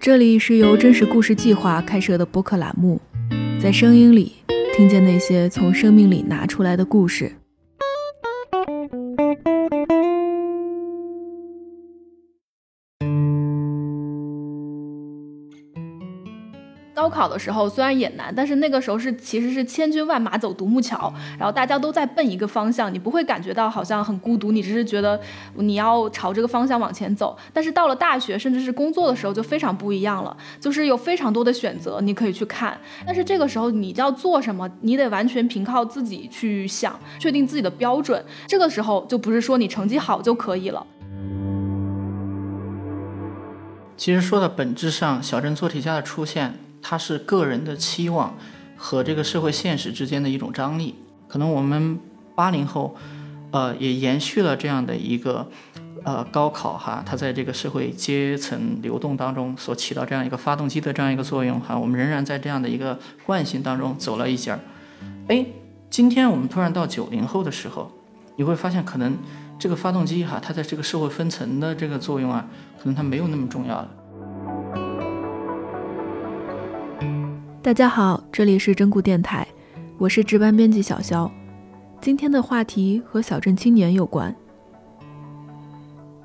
这里是由真实故事计划开设的播客栏目，在声音里听见那些从生命里拿出来的故事。考的时候虽然也难，但是那个时候是其实是千军万马走独木桥，然后大家都在奔一个方向，你不会感觉到好像很孤独，你只是觉得你要朝这个方向往前走。但是到了大学甚至是工作的时候就非常不一样了，就是有非常多的选择你可以去看，但是这个时候你要做什么，你得完全凭靠自己去想，确定自己的标准。这个时候就不是说你成绩好就可以了。其实说的本质上，小镇做题家的出现。它是个人的期望和这个社会现实之间的一种张力。可能我们八零后，呃，也延续了这样的一个，呃，高考哈，它在这个社会阶层流动当中所起到这样一个发动机的这样一个作用哈。我们仍然在这样的一个惯性当中走了一截儿。哎，今天我们突然到九零后的时候，你会发现可能这个发动机哈，它在这个社会分层的这个作用啊，可能它没有那么重要了。大家好，这里是真故电台，我是值班编辑小肖。今天的话题和小镇青年有关。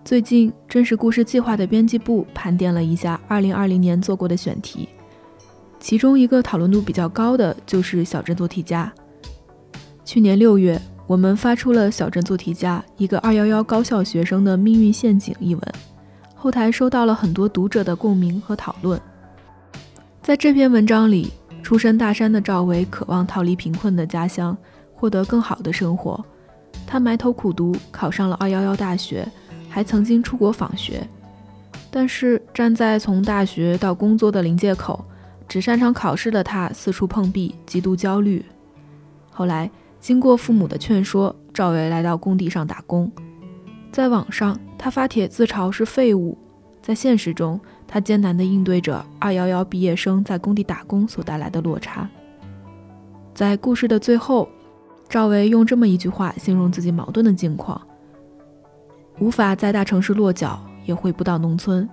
最近真实故事计划的编辑部盘点了一下2020年做过的选题，其中一个讨论度比较高的就是小镇做题家。去年六月，我们发出了《小镇做题家：一个211高校学生的命运陷阱》一文，后台收到了很多读者的共鸣和讨论。在这篇文章里，出身大山的赵薇渴望逃离贫困的家乡，获得更好的生活。他埋头苦读，考上了211大学，还曾经出国访学。但是站在从大学到工作的临界口，只擅长考试的他四处碰壁，极度焦虑。后来经过父母的劝说，赵薇来到工地上打工。在网上，他发帖自嘲是废物；在现实中，他艰难地应对着“二幺幺”毕业生在工地打工所带来的落差。在故事的最后，赵薇用这么一句话形容自己矛盾的境况：无法在大城市落脚，也回不到农村。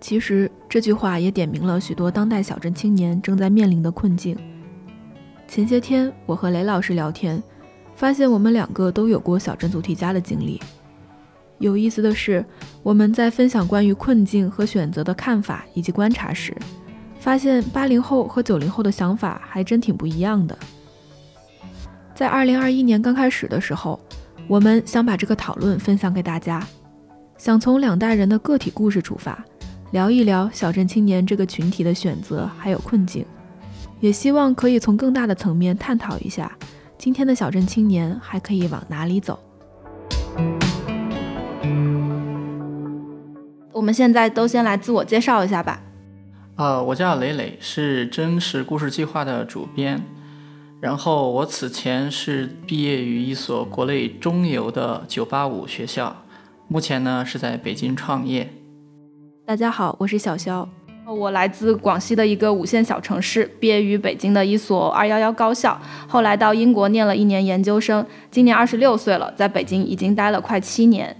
其实这句话也点明了许多当代小镇青年正在面临的困境。前些天，我和雷老师聊天，发现我们两个都有过小镇做题家的经历。有意思的是，我们在分享关于困境和选择的看法以及观察时，发现八零后和九零后的想法还真挺不一样的。在二零二一年刚开始的时候，我们想把这个讨论分享给大家，想从两代人的个体故事出发，聊一聊小镇青年这个群体的选择还有困境，也希望可以从更大的层面探讨一下，今天的小镇青年还可以往哪里走。我们现在都先来自我介绍一下吧。呃，我叫磊磊，是真实故事计划的主编。然后我此前是毕业于一所国内中游的985学校，目前呢是在北京创业。大家好，我是小肖，我来自广西的一个五线小城市，毕业于北京的一所211高校，后来到英国念了一年研究生，今年二十六岁了，在北京已经待了快七年。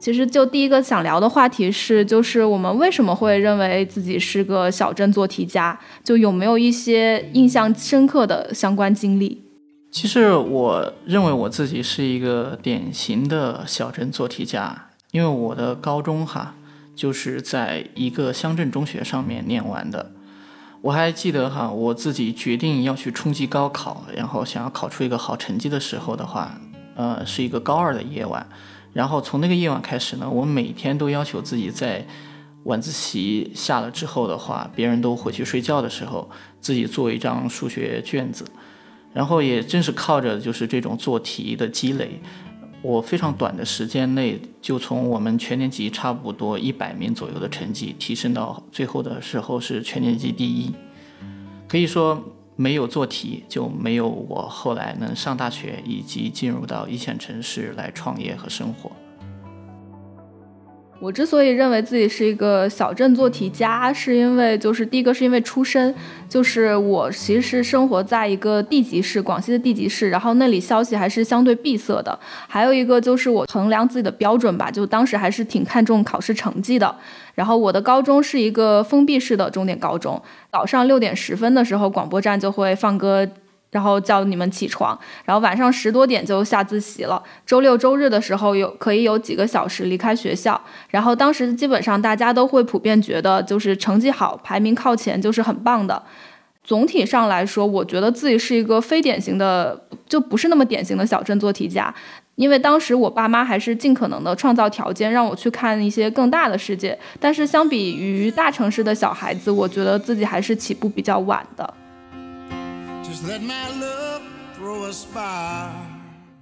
其实就第一个想聊的话题是，就是我们为什么会认为自己是个小镇做题家？就有没有一些印象深刻的相关经历？其实我认为我自己是一个典型的小镇做题家，因为我的高中哈就是在一个乡镇中学上面念完的。我还记得哈，我自己决定要去冲击高考，然后想要考出一个好成绩的时候的话，呃，是一个高二的夜晚。然后从那个夜晚开始呢，我每天都要求自己在晚自习下了之后的话，别人都回去睡觉的时候，自己做一张数学卷子。然后也正是靠着就是这种做题的积累，我非常短的时间内就从我们全年级差不多一百名左右的成绩提升到最后的时候是全年级第一，可以说。没有做题，就没有我后来能上大学以及进入到一线城市来创业和生活。我之所以认为自己是一个小镇做题家，是因为就是第一个是因为出身，就是我其实生活在一个地级市，广西的地级市，然后那里消息还是相对闭塞的。还有一个就是我衡量自己的标准吧，就当时还是挺看重考试成绩的。然后我的高中是一个封闭式的重点高中，早上六点十分的时候，广播站就会放歌。然后叫你们起床，然后晚上十多点就下自习了。周六周日的时候有可以有几个小时离开学校。然后当时基本上大家都会普遍觉得，就是成绩好、排名靠前就是很棒的。总体上来说，我觉得自己是一个非典型的，就不是那么典型的小镇做题家。因为当时我爸妈还是尽可能的创造条件让我去看一些更大的世界。但是相比于大城市的小孩子，我觉得自己还是起步比较晚的。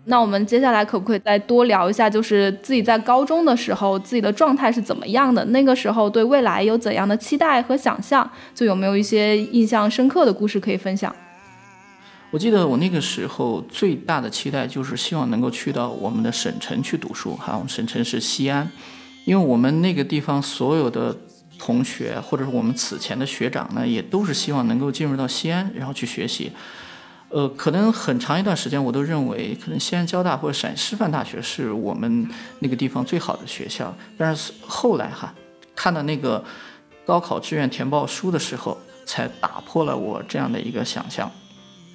那我们接下来可不可以再多聊一下，就是自己在高中的时候，自己的状态是怎么样的？那个时候对未来有怎样的期待和想象？就有没有一些印象深刻的故事可以分享？我记得我那个时候最大的期待就是希望能够去到我们的省城去读书，哈，我们省城是西安，因为我们那个地方所有的。同学，或者是我们此前的学长呢，也都是希望能够进入到西安，然后去学习。呃，可能很长一段时间，我都认为可能西安交大或者陕师范大学是我们那个地方最好的学校。但是后来哈，看到那个高考志愿填报书的时候，才打破了我这样的一个想象。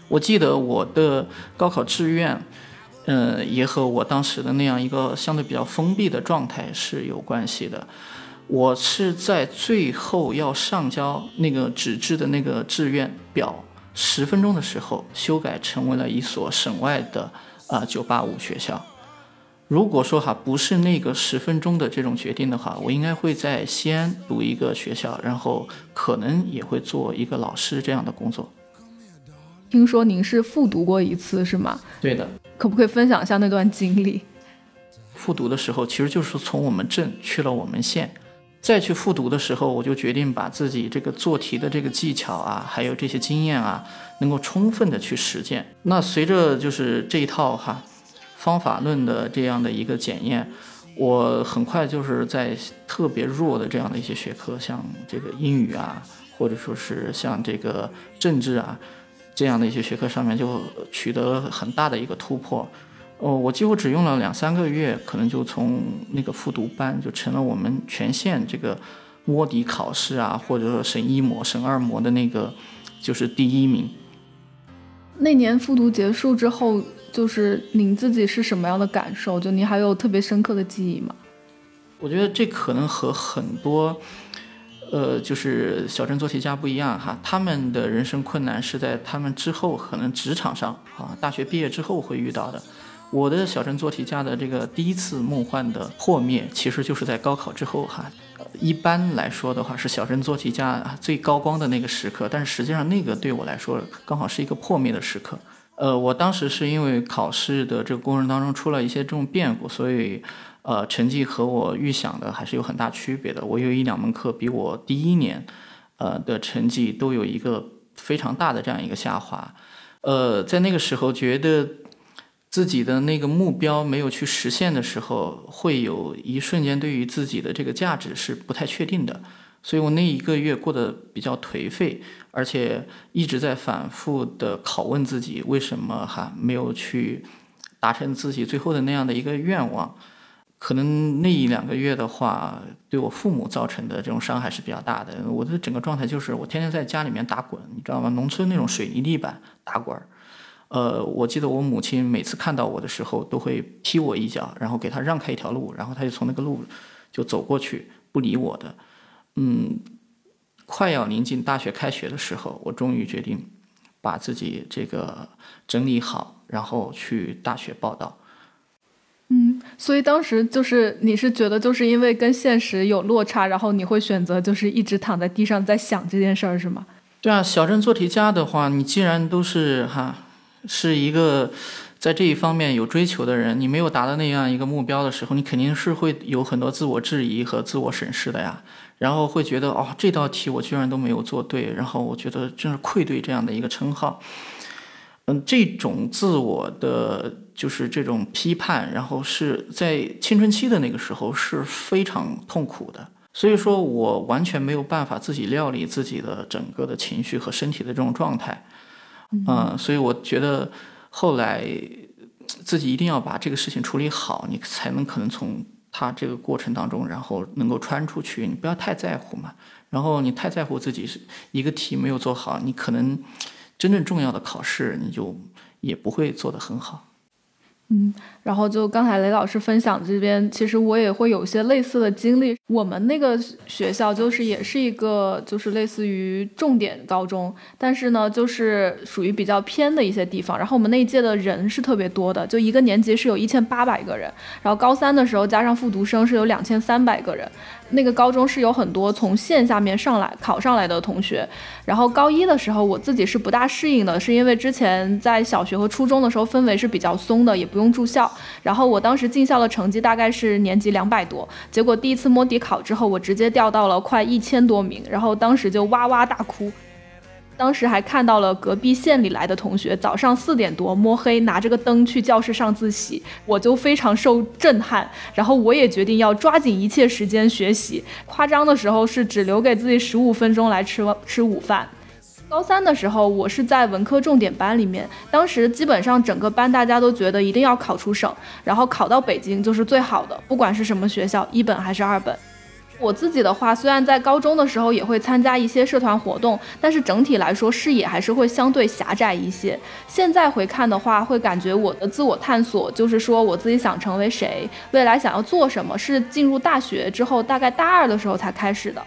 我记得我的高考志愿，呃，也和我当时的那样一个相对比较封闭的状态是有关系的。我是在最后要上交那个纸质的那个志愿表十分钟的时候修改成为了一所省外的啊九八五学校。如果说哈不是那个十分钟的这种决定的话，我应该会在西安读一个学校，然后可能也会做一个老师这样的工作。听说您是复读过一次是吗？对的。可不可以分享一下那段经历？复读的时候其实就是从我们镇去了我们县。再去复读的时候，我就决定把自己这个做题的这个技巧啊，还有这些经验啊，能够充分的去实践。那随着就是这一套哈方法论的这样的一个检验，我很快就是在特别弱的这样的一些学科，像这个英语啊，或者说是像这个政治啊这样的一些学科上面，就取得了很大的一个突破。哦，我几乎只用了两三个月，可能就从那个复读班就成了我们全县这个摸底考试啊，或者说省一模、省二模的那个就是第一名。那年复读结束之后，就是您自己是什么样的感受？就您还有特别深刻的记忆吗？我觉得这可能和很多，呃，就是小镇做题家不一样哈，他们的人生困难是在他们之后可能职场上啊，大学毕业之后会遇到的。我的小镇做题家的这个第一次梦幻的破灭，其实就是在高考之后哈。一般来说的话，是小镇做题家最高光的那个时刻，但是实际上那个对我来说，刚好是一个破灭的时刻。呃，我当时是因为考试的这个过程当中出了一些这种变故，所以呃，成绩和我预想的还是有很大区别的。我有一两门课比我第一年呃的成绩都有一个非常大的这样一个下滑。呃，在那个时候觉得。自己的那个目标没有去实现的时候，会有一瞬间对于自己的这个价值是不太确定的，所以我那一个月过得比较颓废，而且一直在反复的拷问自己，为什么哈没有去达成自己最后的那样的一个愿望？可能那一两个月的话，对我父母造成的这种伤害是比较大的。我的整个状态就是我天天在家里面打滚，你知道吗？农村那种水泥地板打滚。呃，我记得我母亲每次看到我的时候，都会踢我一脚，然后给他让开一条路，然后他就从那个路就走过去，不理我的。嗯，快要临近大学开学的时候，我终于决定把自己这个整理好，然后去大学报道。嗯，所以当时就是你是觉得就是因为跟现实有落差，然后你会选择就是一直躺在地上在想这件事儿，是吗？对啊，小镇做题家的话，你既然都是哈。是一个在这一方面有追求的人，你没有达到那样一个目标的时候，你肯定是会有很多自我质疑和自我审视的呀。然后会觉得哦，这道题我居然都没有做对，然后我觉得真是愧对这样的一个称号。嗯，这种自我的就是这种批判，然后是在青春期的那个时候是非常痛苦的。所以说我完全没有办法自己料理自己的整个的情绪和身体的这种状态。嗯，所以我觉得后来自己一定要把这个事情处理好，你才能可能从他这个过程当中，然后能够穿出去。你不要太在乎嘛，然后你太在乎自己是一个题没有做好，你可能。真正重要的考试，你就也不会做得很好。嗯，然后就刚才雷老师分享这边，其实我也会有些类似的经历。我们那个学校就是也是一个就是类似于重点高中，但是呢，就是属于比较偏的一些地方。然后我们那一届的人是特别多的，就一个年级是有一千八百个人，然后高三的时候加上复读生是有两千三百个人。那个高中是有很多从线下面上来考上来的同学，然后高一的时候我自己是不大适应的，是因为之前在小学和初中的时候氛围是比较松的，也不用住校。然后我当时进校的成绩大概是年级两百多，结果第一次摸底考之后，我直接掉到了快一千多名，然后当时就哇哇大哭。当时还看到了隔壁县里来的同学，早上四点多摸黑拿着个灯去教室上自习，我就非常受震撼。然后我也决定要抓紧一切时间学习，夸张的时候是只留给自己十五分钟来吃吃午饭。高三的时候，我是在文科重点班里面，当时基本上整个班大家都觉得一定要考出省，然后考到北京就是最好的，不管是什么学校，一本还是二本。我自己的话，虽然在高中的时候也会参加一些社团活动，但是整体来说视野还是会相对狭窄一些。现在回看的话，会感觉我的自我探索，就是说我自己想成为谁，未来想要做什么，是进入大学之后，大概大二的时候才开始的。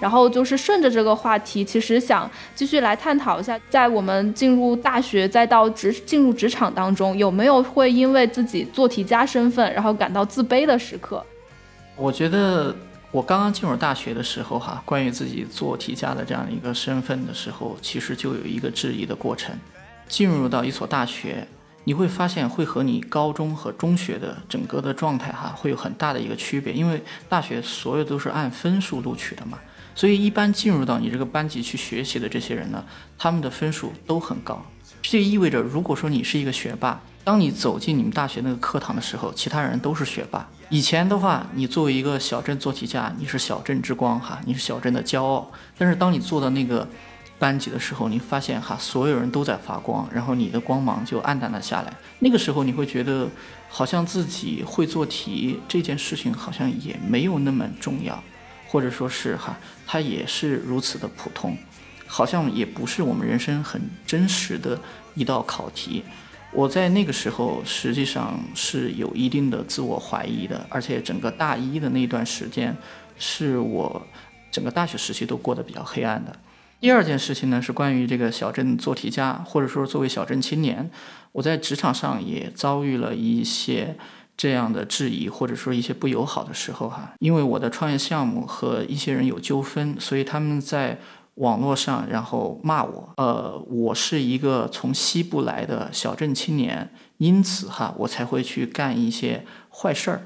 然后就是顺着这个话题，其实想继续来探讨一下，在我们进入大学再到职进入职场当中，有没有会因为自己做题家身份，然后感到自卑的时刻？我觉得我刚刚进入大学的时候，哈，关于自己做题家的这样一个身份的时候，其实就有一个质疑的过程。进入到一所大学，你会发现会和你高中和中学的整个的状态，哈，会有很大的一个区别，因为大学所有都是按分数录取的嘛。所以，一般进入到你这个班级去学习的这些人呢，他们的分数都很高。这意味着，如果说你是一个学霸，当你走进你们大学那个课堂的时候，其他人都是学霸。以前的话，你作为一个小镇做题家，你是小镇之光哈，你是小镇的骄傲。但是，当你坐到那个班级的时候，你发现哈，所有人都在发光，然后你的光芒就暗淡了下来。那个时候，你会觉得，好像自己会做题这件事情，好像也没有那么重要。或者说是哈，它也是如此的普通，好像也不是我们人生很真实的一道考题。我在那个时候实际上是有一定的自我怀疑的，而且整个大一的那段时间是我整个大学时期都过得比较黑暗的。第二件事情呢，是关于这个小镇做题家，或者说作为小镇青年，我在职场上也遭遇了一些。这样的质疑或者说一些不友好的时候哈，因为我的创业项目和一些人有纠纷，所以他们在网络上然后骂我。呃，我是一个从西部来的小镇青年，因此哈，我才会去干一些坏事儿，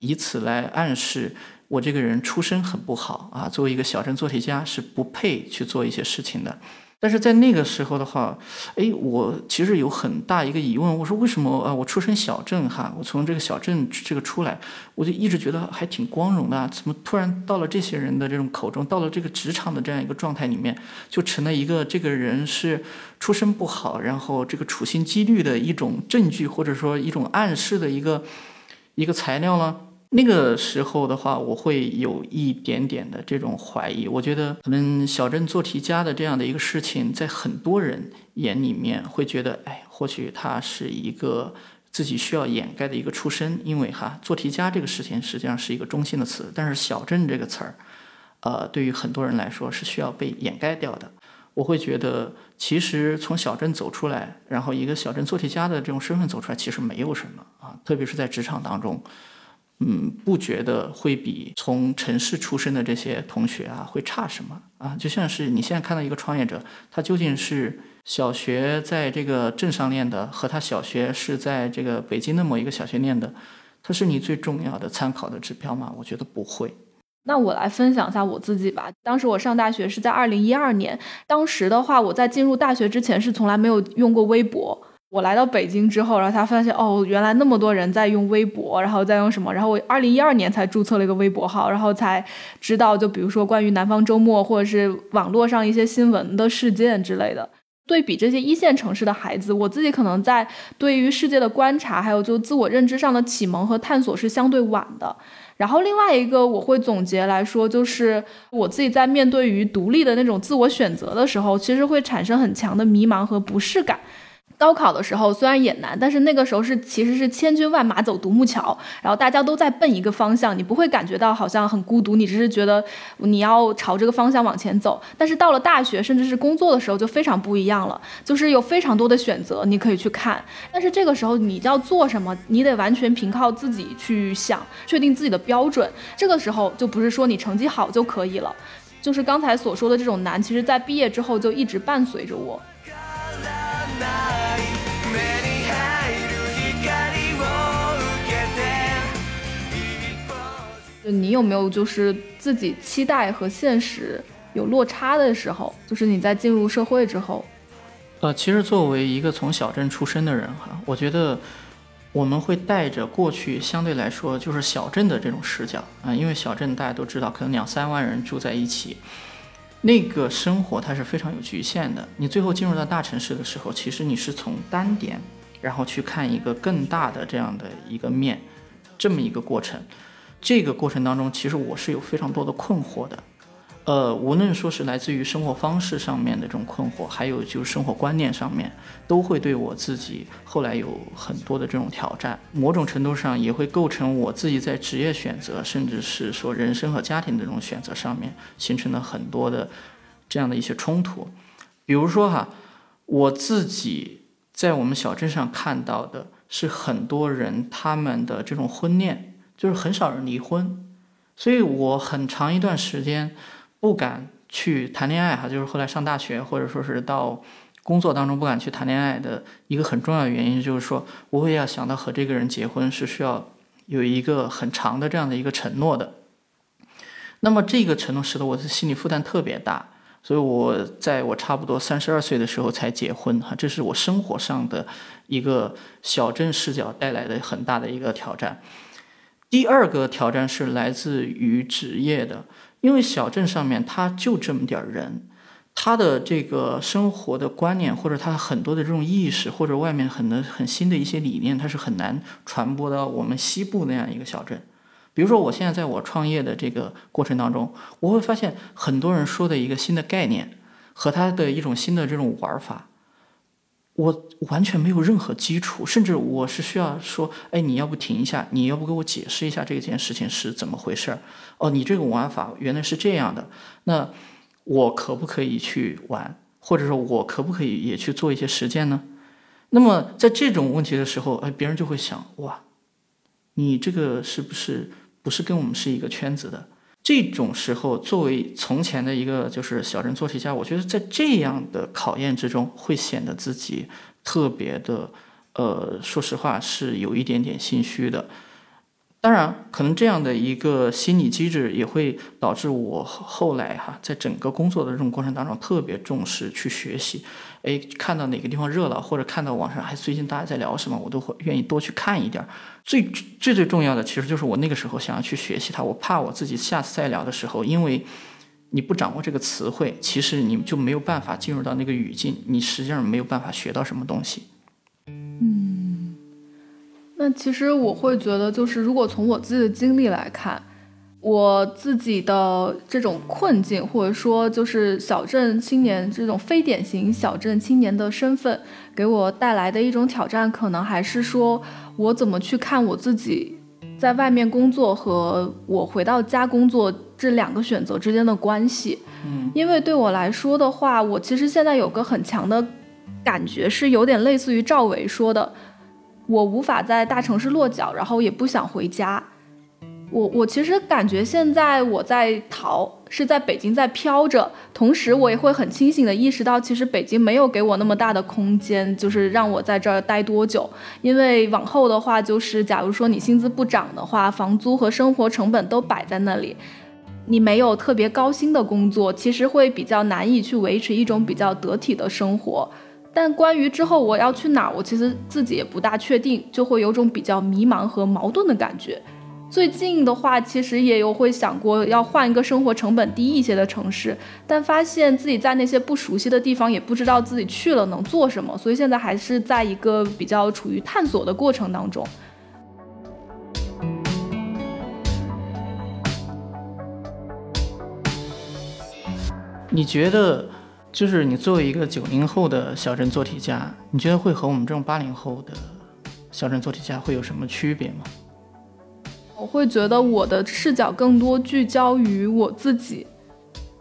以此来暗示我这个人出身很不好啊。作为一个小镇做题家是不配去做一些事情的。但是在那个时候的话，哎，我其实有很大一个疑问，我说为什么啊？我出身小镇哈，我从这个小镇这个出来，我就一直觉得还挺光荣的，怎么突然到了这些人的这种口中，到了这个职场的这样一个状态里面，就成了一个这个人是出身不好，然后这个处心积虑的一种证据，或者说一种暗示的一个一个材料呢？那个时候的话，我会有一点点的这种怀疑。我觉得可能小镇做题家的这样的一个事情，在很多人眼里面会觉得，哎，或许他是一个自己需要掩盖的一个出身。因为哈，做题家这个事情实际上是一个中性的词，但是小镇这个词儿，呃，对于很多人来说是需要被掩盖掉的。我会觉得，其实从小镇走出来，然后一个小镇做题家的这种身份走出来，其实没有什么啊，特别是在职场当中。嗯，不觉得会比从城市出身的这些同学啊会差什么啊？就像是你现在看到一个创业者，他究竟是小学在这个镇上念的，和他小学是在这个北京的某一个小学念的，他是你最重要的参考的指标吗？我觉得不会。那我来分享一下我自己吧。当时我上大学是在二零一二年，当时的话，我在进入大学之前是从来没有用过微博。我来到北京之后，然后才发现哦，原来那么多人在用微博，然后在用什么？然后我二零一二年才注册了一个微博号，然后才知道，就比如说关于南方周末或者是网络上一些新闻的事件之类的。对比这些一线城市的孩子，我自己可能在对于世界的观察，还有就自我认知上的启蒙和探索是相对晚的。然后另外一个我会总结来说，就是我自己在面对于独立的那种自我选择的时候，其实会产生很强的迷茫和不适感。高考的时候虽然也难，但是那个时候是其实是千军万马走独木桥，然后大家都在奔一个方向，你不会感觉到好像很孤独，你只是觉得你要朝这个方向往前走。但是到了大学甚至是工作的时候就非常不一样了，就是有非常多的选择你可以去看，但是这个时候你要做什么，你得完全凭靠自己去想，确定自己的标准。这个时候就不是说你成绩好就可以了，就是刚才所说的这种难，其实在毕业之后就一直伴随着我。就你有没有就是自己期待和现实有落差的时候？就是你在进入社会之后，呃，其实作为一个从小镇出身的人哈，我觉得我们会带着过去相对来说就是小镇的这种视角啊，因为小镇大家都知道，可能两三万人住在一起，那个生活它是非常有局限的。你最后进入到大城市的时候，其实你是从单点，然后去看一个更大的这样的一个面，这么一个过程。这个过程当中，其实我是有非常多的困惑的，呃，无论说是来自于生活方式上面的这种困惑，还有就是生活观念上面，都会对我自己后来有很多的这种挑战，某种程度上也会构成我自己在职业选择，甚至是说人生和家庭的这种选择上面，形成了很多的这样的一些冲突。比如说哈，我自己在我们小镇上看到的是很多人他们的这种婚恋。就是很少人离婚，所以我很长一段时间不敢去谈恋爱哈。就是后来上大学或者说是到工作当中不敢去谈恋爱的一个很重要的原因，就是说我也要想到和这个人结婚是需要有一个很长的这样的一个承诺的。那么这个承诺使得我的心理负担特别大，所以我在我差不多三十二岁的时候才结婚哈。这是我生活上的一个小镇视角带来的很大的一个挑战。第二个挑战是来自于职业的，因为小镇上面他就这么点儿人，他的这个生活的观念或者他很多的这种意识或者外面很多很新的一些理念，他是很难传播到我们西部那样一个小镇。比如说，我现在在我创业的这个过程当中，我会发现很多人说的一个新的概念和他的一种新的这种玩法。我完全没有任何基础，甚至我是需要说，哎，你要不停一下，你要不给我解释一下这件事情是怎么回事儿？哦，你这个玩法原来是这样的，那我可不可以去玩，或者说我可不可以也去做一些实践呢？那么在这种问题的时候，哎，别人就会想，哇，你这个是不是不是跟我们是一个圈子的？这种时候，作为从前的一个就是小镇做题家，我觉得在这样的考验之中，会显得自己特别的，呃，说实话是有一点点心虚的。当然，可能这样的一个心理机制也会导致我后来哈，在整个工作的这种过程当中，特别重视去学习。哎，看到哪个地方热闹，或者看到网上还最近大家在聊什么，我都会愿意多去看一点。最最最重要的，其实就是我那个时候想要去学习它。我怕我自己下次再聊的时候，因为你不掌握这个词汇，其实你就没有办法进入到那个语境，你实际上没有办法学到什么东西。嗯。那其实我会觉得，就是如果从我自己的经历来看，我自己的这种困境，或者说就是小镇青年这种非典型小镇青年的身份，给我带来的一种挑战，可能还是说我怎么去看我自己在外面工作和我回到家工作这两个选择之间的关系。嗯，因为对我来说的话，我其实现在有个很强的感觉，是有点类似于赵薇说的。我无法在大城市落脚，然后也不想回家。我我其实感觉现在我在逃，是在北京在飘着，同时我也会很清醒的意识到，其实北京没有给我那么大的空间，就是让我在这儿待多久。因为往后的话，就是假如说你薪资不涨的话，房租和生活成本都摆在那里。你没有特别高薪的工作，其实会比较难以去维持一种比较得体的生活。但关于之后我要去哪，我其实自己也不大确定，就会有种比较迷茫和矛盾的感觉。最近的话，其实也有会想过要换一个生活成本低一些的城市，但发现自己在那些不熟悉的地方，也不知道自己去了能做什么，所以现在还是在一个比较处于探索的过程当中。你觉得，就是你作为一个九零后的小镇做题家，你觉得会和我们这种八零后的小镇做题家会有什么区别吗？我会觉得我的视角更多聚焦于我自己，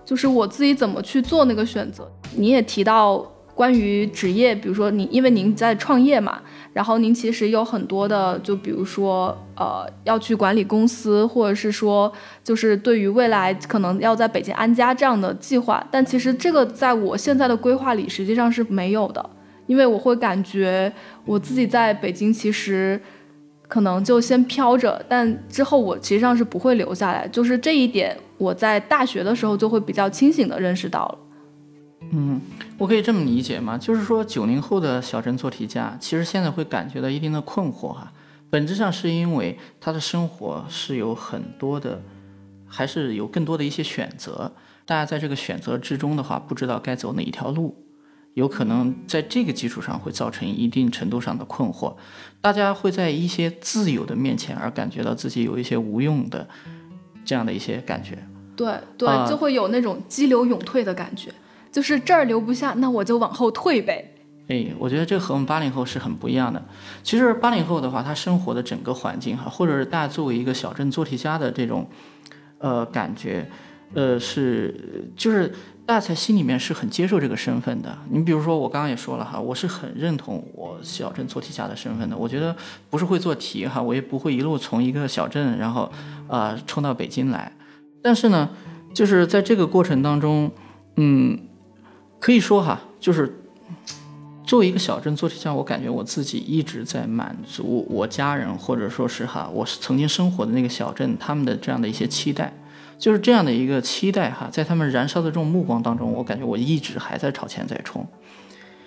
就是我自己怎么去做那个选择。你也提到关于职业，比如说你因为您在创业嘛。然后您其实有很多的，就比如说，呃，要去管理公司，或者是说，就是对于未来可能要在北京安家这样的计划。但其实这个在我现在的规划里实际上是没有的，因为我会感觉我自己在北京其实可能就先飘着，但之后我实际上是不会留下来。就是这一点，我在大学的时候就会比较清醒的认识到了。嗯，我可以这么理解吗？就是说，九零后的小镇做题家，其实现在会感觉到一定的困惑哈。本质上是因为他的生活是有很多的，还是有更多的一些选择。大家在这个选择之中的话，不知道该走哪一条路，有可能在这个基础上会造成一定程度上的困惑。大家会在一些自由的面前而感觉到自己有一些无用的这样的一些感觉。对对，就会有那种激流勇退的感觉。就是这儿留不下，那我就往后退呗。哎，我觉得这和我们八零后是很不一样的。其实八零后的话，他生活的整个环境哈，或者是大家作为一个小镇做题家的这种，呃，感觉，呃，是就是大家在心里面是很接受这个身份的。你比如说，我刚刚也说了哈，我是很认同我小镇做题家的身份的。我觉得不是会做题哈，我也不会一路从一个小镇然后啊冲到北京来。但是呢，就是在这个过程当中，嗯。可以说哈，就是作为一个小镇做题家，我感觉我自己一直在满足我家人，或者说是哈，我曾经生活的那个小镇他们的这样的一些期待，就是这样的一个期待哈，在他们燃烧的这种目光当中，我感觉我一直还在朝前在冲。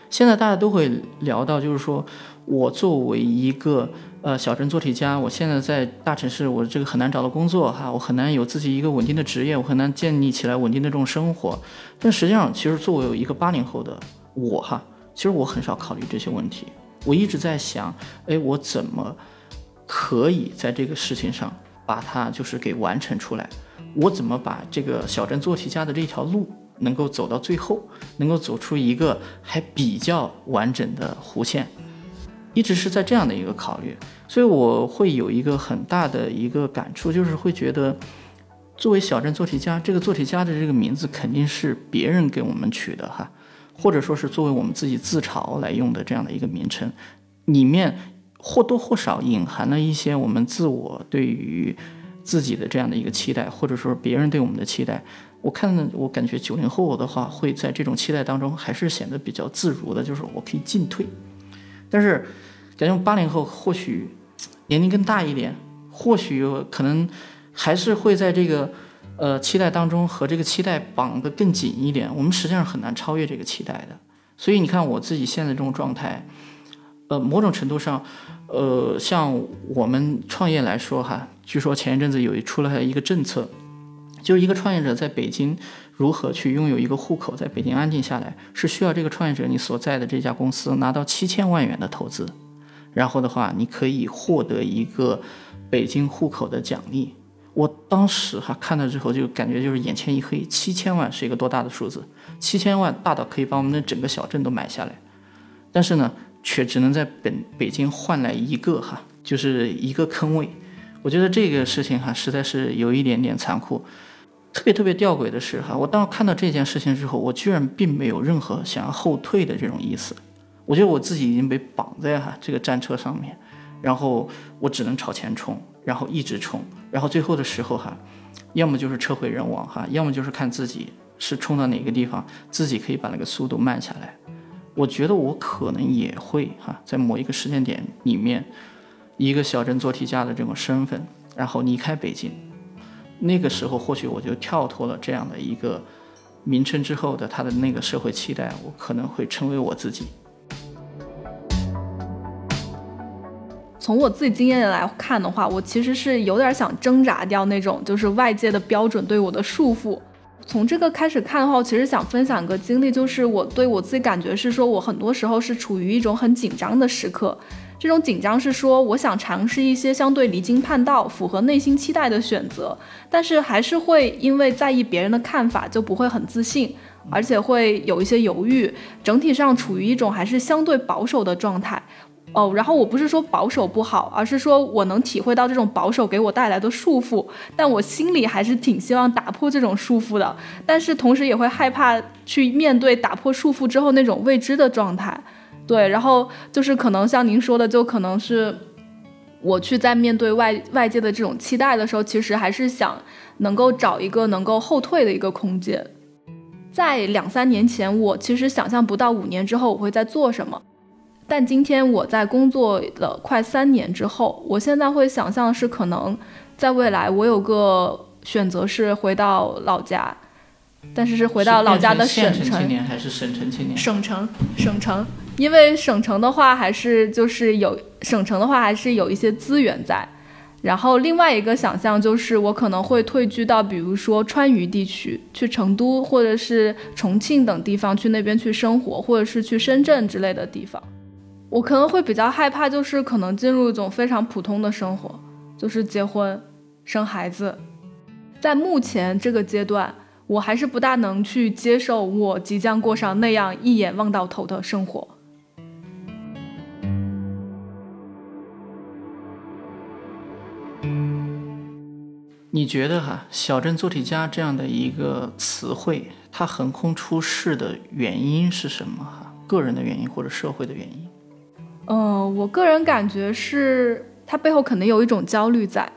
现在大家都会聊到，就是说我作为一个。呃，小镇做题家，我现在在大城市，我这个很难找到工作哈，我很难有自己一个稳定的职业，我很难建立起来稳定的这种生活。但实际上，其实作为一个八零后的我哈，其实我很少考虑这些问题。我一直在想，哎，我怎么可以在这个事情上把它就是给完成出来？我怎么把这个小镇做题家的这条路能够走到最后，能够走出一个还比较完整的弧线？一直是在这样的一个考虑。所以我会有一个很大的一个感触，就是会觉得，作为小镇做题家，这个做题家的这个名字肯定是别人给我们取的哈，或者说是作为我们自己自嘲来用的这样的一个名称，里面或多或少隐含了一些我们自我对于自己的这样的一个期待，或者说别人对我们的期待。我看我感觉九零后的话会在这种期待当中还是显得比较自如的，就是我可以进退，但是。感觉八零后或许年龄更大一点，或许可能还是会在这个呃期待当中和这个期待绑得更紧一点。我们实际上很难超越这个期待的。所以你看我自己现在这种状态，呃，某种程度上，呃，像我们创业来说哈，据说前一阵子有出了一个政策，就是一个创业者在北京如何去拥有一个户口，在北京安定下来，是需要这个创业者你所在的这家公司拿到七千万元的投资。然后的话，你可以获得一个北京户口的奖励。我当时哈看到之后，就感觉就是眼前一黑，七千万是一个多大的数字？七千万大到可以把我们的整个小镇都买下来，但是呢，却只能在本北京换来一个哈，就是一个坑位。我觉得这个事情哈，实在是有一点点残酷。特别特别吊诡的是哈，我当看到这件事情之后，我居然并没有任何想要后退的这种意思。我觉得我自己已经被绑在哈这个战车上面，然后我只能朝前冲，然后一直冲，然后最后的时候哈，要么就是车毁人亡哈，要么就是看自己是冲到哪个地方，自己可以把那个速度慢下来。我觉得我可能也会哈，在某一个时间点里面，一个小镇做题家的这种身份，然后离开北京，那个时候或许我就跳脱了这样的一个名称之后的他的那个社会期待，我可能会成为我自己。从我自己经验来看的话，我其实是有点想挣扎掉那种就是外界的标准对我的束缚。从这个开始看的话，我其实想分享个经历，就是我对我自己感觉是说，我很多时候是处于一种很紧张的时刻。这种紧张是说，我想尝试一些相对离经叛道、符合内心期待的选择，但是还是会因为在意别人的看法，就不会很自信，而且会有一些犹豫，整体上处于一种还是相对保守的状态。哦，然后我不是说保守不好，而是说我能体会到这种保守给我带来的束缚，但我心里还是挺希望打破这种束缚的，但是同时也会害怕去面对打破束缚之后那种未知的状态。对，然后就是可能像您说的，就可能是我去在面对外外界的这种期待的时候，其实还是想能够找一个能够后退的一个空间。在两三年前，我其实想象不到五年之后我会在做什么。但今天我在工作了快三年之后，我现在会想象是可能在未来我有个选择是回到老家，但是是回到老家的省城青年还是省城青年？省城，省城，因为省城的话还是就是有省城的话还是有一些资源在。然后另外一个想象就是我可能会退居到比如说川渝地区，去成都或者是重庆等地方去那边去生活，或者是去深圳之类的地方。我可能会比较害怕，就是可能进入一种非常普通的生活，就是结婚、生孩子。在目前这个阶段，我还是不大能去接受我即将过上那样一眼望到头的生活。你觉得哈，小镇做题家这样的一个词汇，它横空出世的原因是什么？哈，个人的原因或者社会的原因？嗯，我个人感觉是它背后可能有一种焦虑在。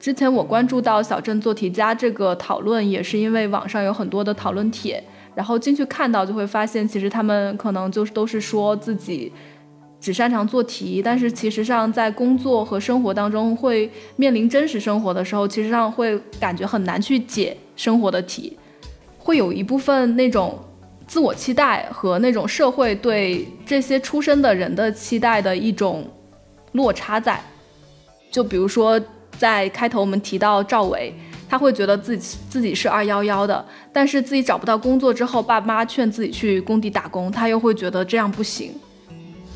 之前我关注到小镇做题家这个讨论，也是因为网上有很多的讨论帖，然后进去看到就会发现，其实他们可能就是都是说自己只擅长做题，但是其实上在工作和生活当中会面临真实生活的时候，其实上会感觉很难去解生活的题，会有一部分那种。自我期待和那种社会对这些出身的人的期待的一种落差在，就比如说在开头我们提到赵伟，他会觉得自己自己是二幺幺的，但是自己找不到工作之后，爸妈劝自己去工地打工，他又会觉得这样不行。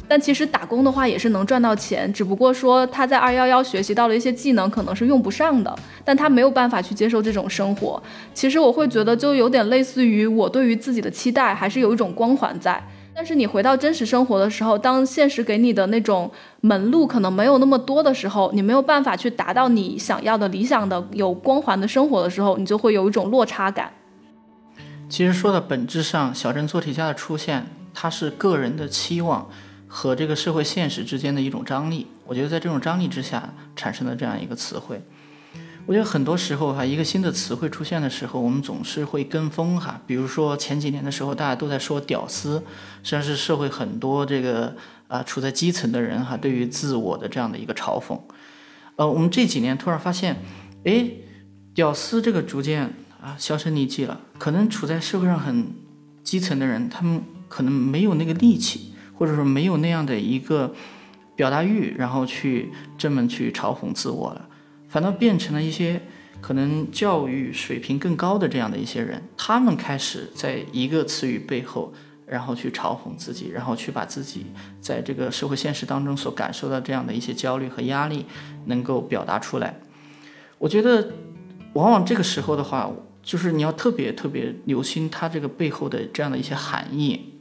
但其实打工的话也是能赚到钱，只不过说他在二幺幺学习到了一些技能，可能是用不上的，但他没有办法去接受这种生活。其实我会觉得就有点类似于我对于自己的期待还是有一种光环在，但是你回到真实生活的时候，当现实给你的那种门路可能没有那么多的时候，你没有办法去达到你想要的理想的有光环的生活的时候，你就会有一种落差感。其实说到本质上，小镇做题家的出现，它是个人的期望。和这个社会现实之间的一种张力，我觉得在这种张力之下产生的这样一个词汇，我觉得很多时候哈，一个新的词汇出现的时候，我们总是会跟风哈。比如说前几年的时候，大家都在说“屌丝”，实际上是社会很多这个啊处在基层的人哈，对于自我的这样的一个嘲讽。呃，我们这几年突然发现，哎，“屌丝”这个逐渐啊销声匿迹了，可能处在社会上很基层的人，他们可能没有那个力气。或者说没有那样的一个表达欲，然后去这么去嘲讽自我了，反倒变成了一些可能教育水平更高的这样的一些人，他们开始在一个词语背后，然后去嘲讽自己，然后去把自己在这个社会现实当中所感受到这样的一些焦虑和压力能够表达出来。我觉得，往往这个时候的话，就是你要特别特别留心它这个背后的这样的一些含义。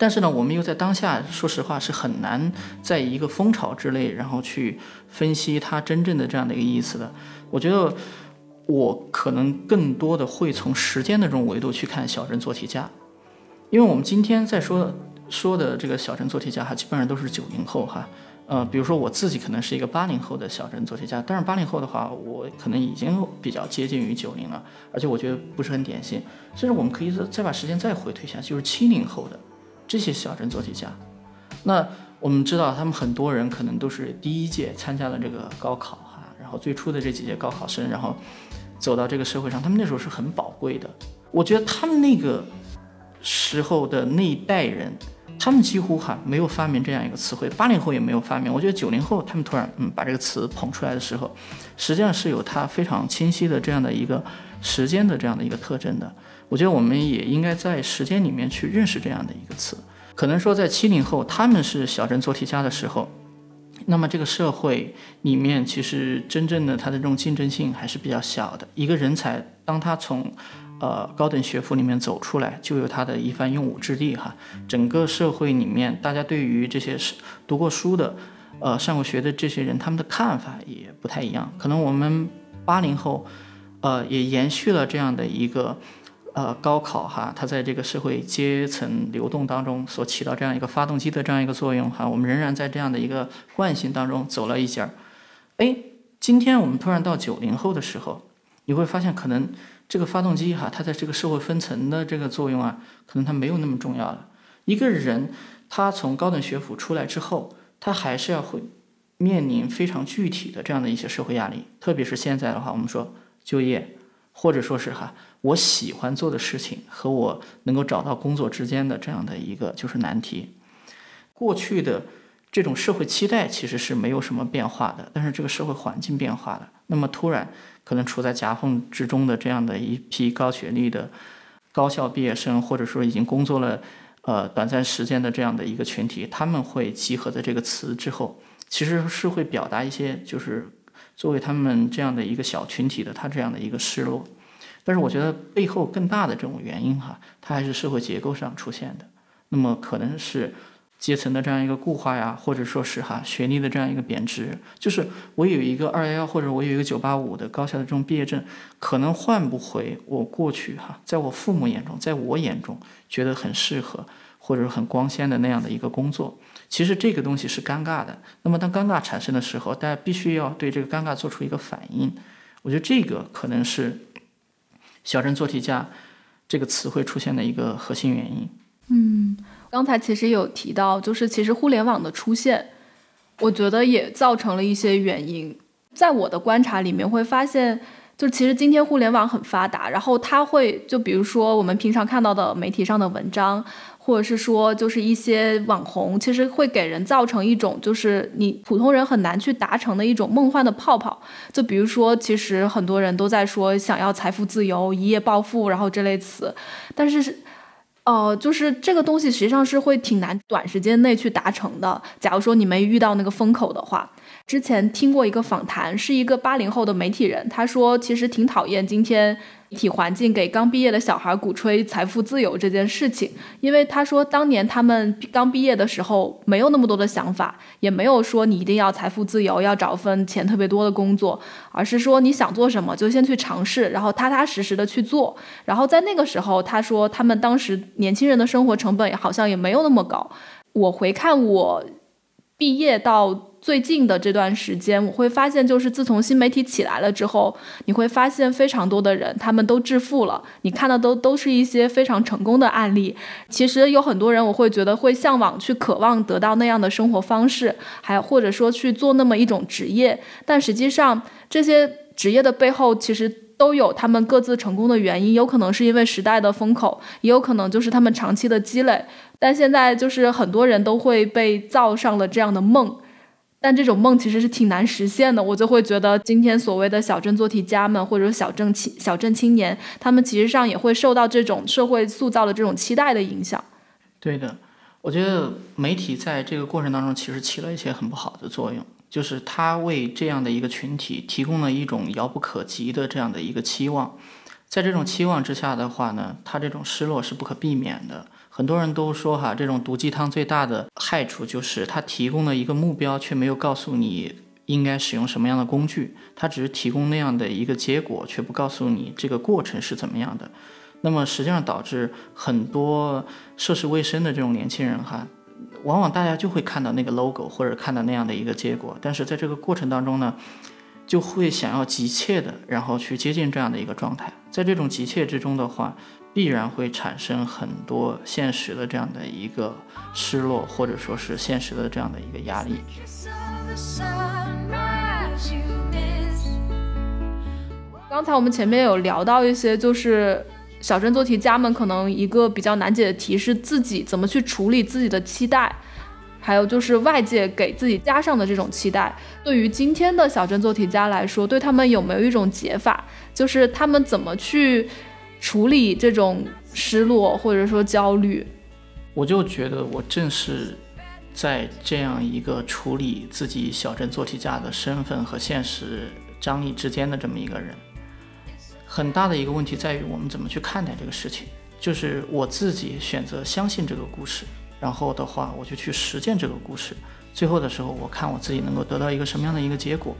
但是呢，我们又在当下，说实话是很难在一个风潮之内，然后去分析它真正的这样的一个意思的。我觉得我可能更多的会从时间的这种维度去看小镇做题家，因为我们今天在说说的这个小镇做题家哈，基本上都是九零后哈。呃，比如说我自己可能是一个八零后的小镇做题家，但是八零后的话，我可能已经比较接近于九零了，而且我觉得不是很典型。甚至我们可以再再把时间再回推一下，就是七零后的。这些小镇做题家，那我们知道他们很多人可能都是第一届参加了这个高考哈，然后最初的这几届高考生，然后走到这个社会上，他们那时候是很宝贵的。我觉得他们那个时候的那一代人，他们几乎哈没有发明这样一个词汇，八零后也没有发明。我觉得九零后他们突然嗯把这个词捧出来的时候，实际上是有它非常清晰的这样的一个时间的这样的一个特征的。我觉得我们也应该在时间里面去认识这样的一个词。可能说在七零后他们是小镇做题家的时候。那么这个社会里面，其实真正的它的这种竞争性还是比较小的。一个人才，当他从，呃高等学府里面走出来，就有他的一番用武之地哈。整个社会里面，大家对于这些是读过书的，呃上过学的这些人，他们的看法也不太一样。可能我们八零后，呃也延续了这样的一个。呃，高考哈，它在这个社会阶层流动当中所起到这样一个发动机的这样一个作用哈，我们仍然在这样的一个惯性当中走了一截儿。哎，今天我们突然到九零后的时候，你会发现可能这个发动机哈，它在这个社会分层的这个作用啊，可能它没有那么重要了。一个人他从高等学府出来之后，他还是要会面临非常具体的这样的一些社会压力，特别是现在的话，我们说就业。或者说是哈，我喜欢做的事情和我能够找到工作之间的这样的一个就是难题。过去的这种社会期待其实是没有什么变化的，但是这个社会环境变化了，那么突然可能处在夹缝之中的这样的一批高学历的高校毕业生，或者说已经工作了呃短暂时间的这样的一个群体，他们会集合在这个词之后，其实是会表达一些就是。作为他们这样的一个小群体的他这样的一个失落，但是我觉得背后更大的这种原因哈，它还是社会结构上出现的。那么可能是阶层的这样一个固化呀，或者说是哈学历的这样一个贬值。就是我有一个二幺幺或者我有一个九八五的高校的这种毕业证，可能换不回我过去哈，在我父母眼中，在我眼中觉得很适合或者很光鲜的那样的一个工作。其实这个东西是尴尬的。那么当尴尬产生的时候，大家必须要对这个尴尬做出一个反应。我觉得这个可能是“小镇做题家”这个词汇出现的一个核心原因。嗯，刚才其实有提到，就是其实互联网的出现，我觉得也造成了一些原因。在我的观察里面，会发现，就其实今天互联网很发达，然后它会就比如说我们平常看到的媒体上的文章。或者是说，就是一些网红，其实会给人造成一种，就是你普通人很难去达成的一种梦幻的泡泡。就比如说，其实很多人都在说想要财富自由、一夜暴富，然后这类词，但是，呃，就是这个东西实际上是会挺难短时间内去达成的。假如说你没遇到那个风口的话。之前听过一个访谈，是一个八零后的媒体人，他说其实挺讨厌今天体环境给刚毕业的小孩鼓吹财富自由这件事情，因为他说当年他们刚毕业的时候没有那么多的想法，也没有说你一定要财富自由，要找份钱特别多的工作，而是说你想做什么就先去尝试，然后踏踏实实的去做。然后在那个时候，他说他们当时年轻人的生活成本好像也没有那么高。我回看我毕业到。最近的这段时间，我会发现，就是自从新媒体起来了之后，你会发现非常多的人，他们都致富了。你看的都都是一些非常成功的案例。其实有很多人，我会觉得会向往去渴望得到那样的生活方式，还或者说去做那么一种职业。但实际上，这些职业的背后，其实都有他们各自成功的原因。有可能是因为时代的风口，也有可能就是他们长期的积累。但现在就是很多人都会被造上了这样的梦。但这种梦其实是挺难实现的，我就会觉得今天所谓的小镇做题家们，或者小镇青小镇青年，他们其实上也会受到这种社会塑造的这种期待的影响。对的，我觉得媒体在这个过程当中其实起了一些很不好的作用，就是它为这样的一个群体提供了一种遥不可及的这样的一个期望，在这种期望之下的话呢，他这种失落是不可避免的。很多人都说哈，这种毒鸡汤最大的害处就是它提供了一个目标，却没有告诉你应该使用什么样的工具。它只是提供那样的一个结果，却不告诉你这个过程是怎么样的。那么实际上导致很多涉世未深的这种年轻人哈，往往大家就会看到那个 logo 或者看到那样的一个结果，但是在这个过程当中呢，就会想要急切的然后去接近这样的一个状态。在这种急切之中的话。必然会产生很多现实的这样的一个失落，或者说是现实的这样的一个压力。刚才我们前面有聊到一些，就是小镇做题家们可能一个比较难解的题是自己怎么去处理自己的期待，还有就是外界给自己加上的这种期待。对于今天的小镇做题家来说，对他们有没有一种解法，就是他们怎么去处理这种失落或者说焦虑？我就觉得我正是在这样一个处理自己小镇做题家的身份和现实张力之间的这么一个人。很大的一个问题在于我们怎么去看待这个事情。就是我自己选择相信这个故事，然后的话我就去实践这个故事。最后的时候，我看我自己能够得到一个什么样的一个结果。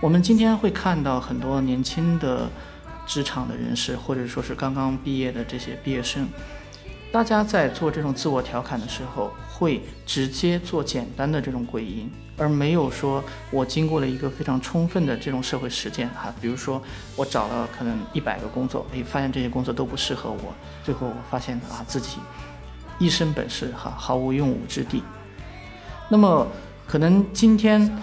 我们今天会看到很多年轻的职场的人士，或者说是刚刚毕业的这些毕业生。大家在做这种自我调侃的时候，会直接做简单的这种归因，而没有说我经过了一个非常充分的这种社会实践哈。比如说，我找了可能一百个工作，诶，发现这些工作都不适合我，最后我发现啊自己一身本事哈，毫无用武之地。那么，可能今天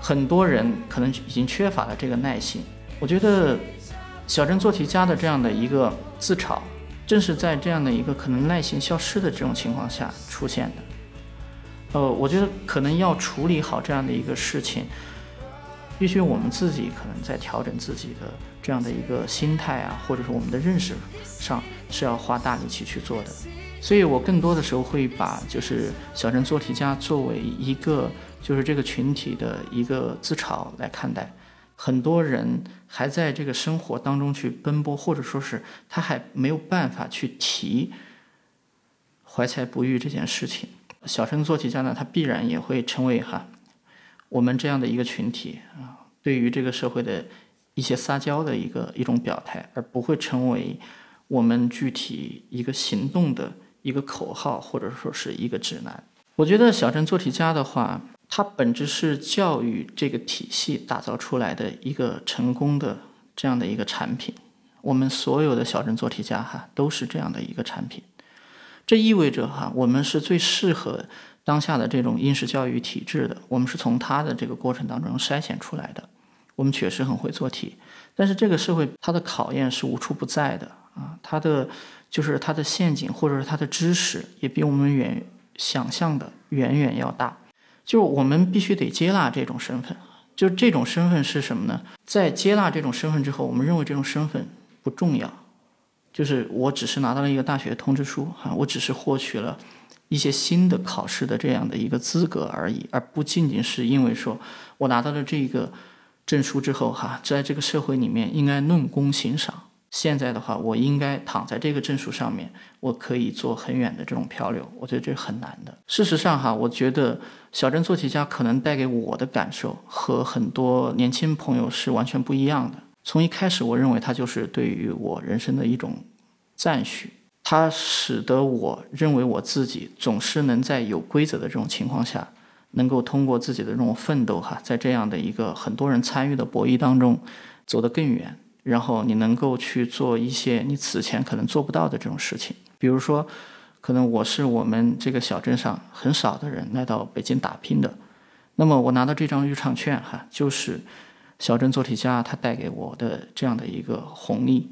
很多人可能已经缺乏了这个耐心。我觉得小镇做题家的这样的一个自嘲。正是在这样的一个可能耐心消失的这种情况下出现的，呃，我觉得可能要处理好这样的一个事情，必须我们自己可能在调整自己的这样的一个心态啊，或者说我们的认识上是要花大力气去做的。所以我更多的时候会把就是小镇做题家作为一个就是这个群体的一个自嘲来看待。很多人还在这个生活当中去奔波，或者说是他还没有办法去提怀才不遇这件事情。小镇做题家呢，他必然也会成为哈我们这样的一个群体啊，对于这个社会的一些撒娇的一个一种表态，而不会成为我们具体一个行动的一个口号，或者说是一个指南。我觉得小镇做题家的话。它本质是教育这个体系打造出来的一个成功的这样的一个产品。我们所有的小镇做题家哈都是这样的一个产品。这意味着哈我们是最适合当下的这种应试教育体制的。我们是从它的这个过程当中筛选出来的。我们确实很会做题，但是这个社会它的考验是无处不在的啊。它的就是它的陷阱或者是它的知识也比我们远想象的远远要大。就是我们必须得接纳这种身份，就是这种身份是什么呢？在接纳这种身份之后，我们认为这种身份不重要，就是我只是拿到了一个大学通知书，哈，我只是获取了一些新的考试的这样的一个资格而已，而不仅仅是因为说我拿到了这个证书之后，哈，在这个社会里面应该论功行赏。现在的话，我应该躺在这个证书上面，我可以做很远的这种漂流。我觉得这是很难的。事实上，哈，我觉得小镇做题家可能带给我的感受和很多年轻朋友是完全不一样的。从一开始，我认为它就是对于我人生的一种赞许，它使得我认为我自己总是能在有规则的这种情况下，能够通过自己的这种奋斗，哈，在这样的一个很多人参与的博弈当中，走得更远。然后你能够去做一些你此前可能做不到的这种事情，比如说，可能我是我们这个小镇上很少的人来到北京打拼的，那么我拿到这张入场券哈，就是小镇做题家他带给我的这样的一个红利。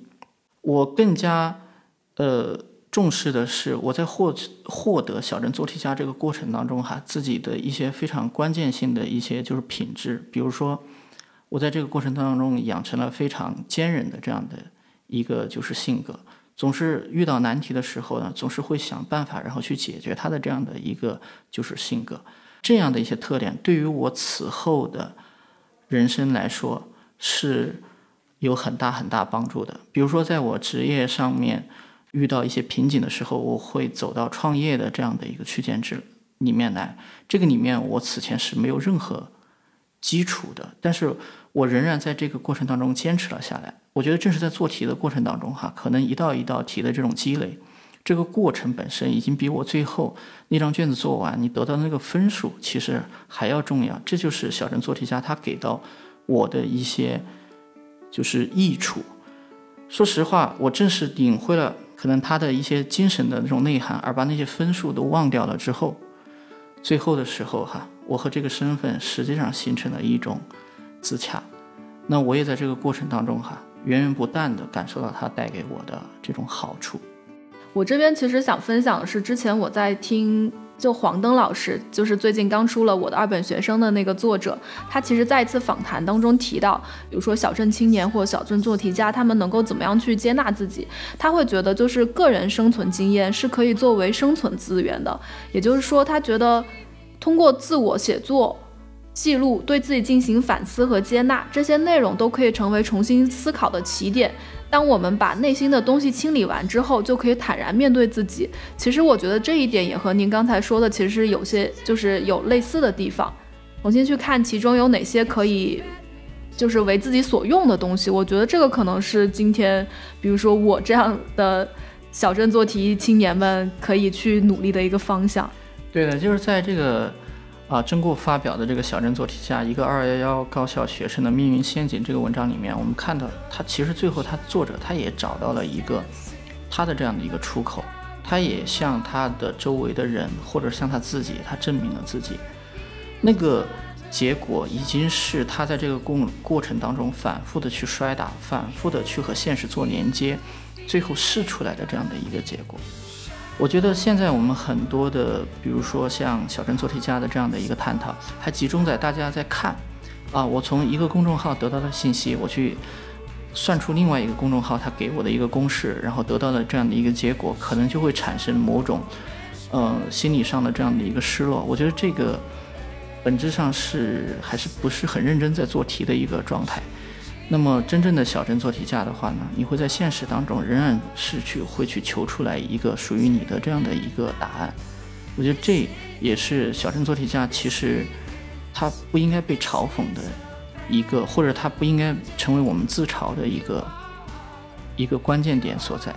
我更加呃重视的是我在获获得小镇做题家这个过程当中哈，自己的一些非常关键性的一些就是品质，比如说。我在这个过程当中养成了非常坚韧的这样的一个就是性格，总是遇到难题的时候呢，总是会想办法，然后去解决它的这样的一个就是性格，这样的一些特点对于我此后的人生来说是有很大很大帮助的。比如说，在我职业上面遇到一些瓶颈的时候，我会走到创业的这样的一个区间之里面来，这个里面我此前是没有任何基础的，但是。我仍然在这个过程当中坚持了下来。我觉得正是在做题的过程当中，哈，可能一道一道题的这种积累，这个过程本身已经比我最后那张卷子做完你得到的那个分数其实还要重要。这就是小镇做题家他给到我的一些就是益处。说实话，我正是领会了可能他的一些精神的那种内涵，而把那些分数都忘掉了之后，最后的时候，哈，我和这个身份实际上形成了一种。自洽，那我也在这个过程当中哈，源源不断的感受到它带给我的这种好处。我这边其实想分享的是，之前我在听。就黄登老师，就是最近刚出了我的二本学生的那个作者，他其实在一次访谈当中提到，比如说小镇青年或小镇做题家，他们能够怎么样去接纳自己？他会觉得就是个人生存经验是可以作为生存资源的，也就是说，他觉得通过自我写作。记录对自己进行反思和接纳，这些内容都可以成为重新思考的起点。当我们把内心的东西清理完之后，就可以坦然面对自己。其实我觉得这一点也和您刚才说的其实有些就是有类似的地方。重新去看其中有哪些可以就是为自己所用的东西，我觉得这个可能是今天，比如说我这样的小镇做题青年们可以去努力的一个方向。对的，就是在这个。啊，曾过发表的这个小镇做题家一个二幺幺高校学生的命运陷阱这个文章里面，我们看到他其实最后他作者他也找到了一个他的这样的一个出口，他也向他的周围的人或者向他自己，他证明了自己。那个结果已经是他在这个过过程当中反复的去摔打，反复的去和现实做连接，最后试出来的这样的一个结果。我觉得现在我们很多的，比如说像小镇做题家的这样的一个探讨，还集中在大家在看，啊，我从一个公众号得到的信息，我去算出另外一个公众号他给我的一个公式，然后得到了这样的一个结果，可能就会产生某种，呃，心理上的这样的一个失落。我觉得这个本质上是还是不是很认真在做题的一个状态。那么，真正的小镇做题家的话呢，你会在现实当中仍然是去会去求出来一个属于你的这样的一个答案。我觉得这也是小镇做题家其实他不应该被嘲讽的一个，或者他不应该成为我们自嘲的一个一个关键点所在。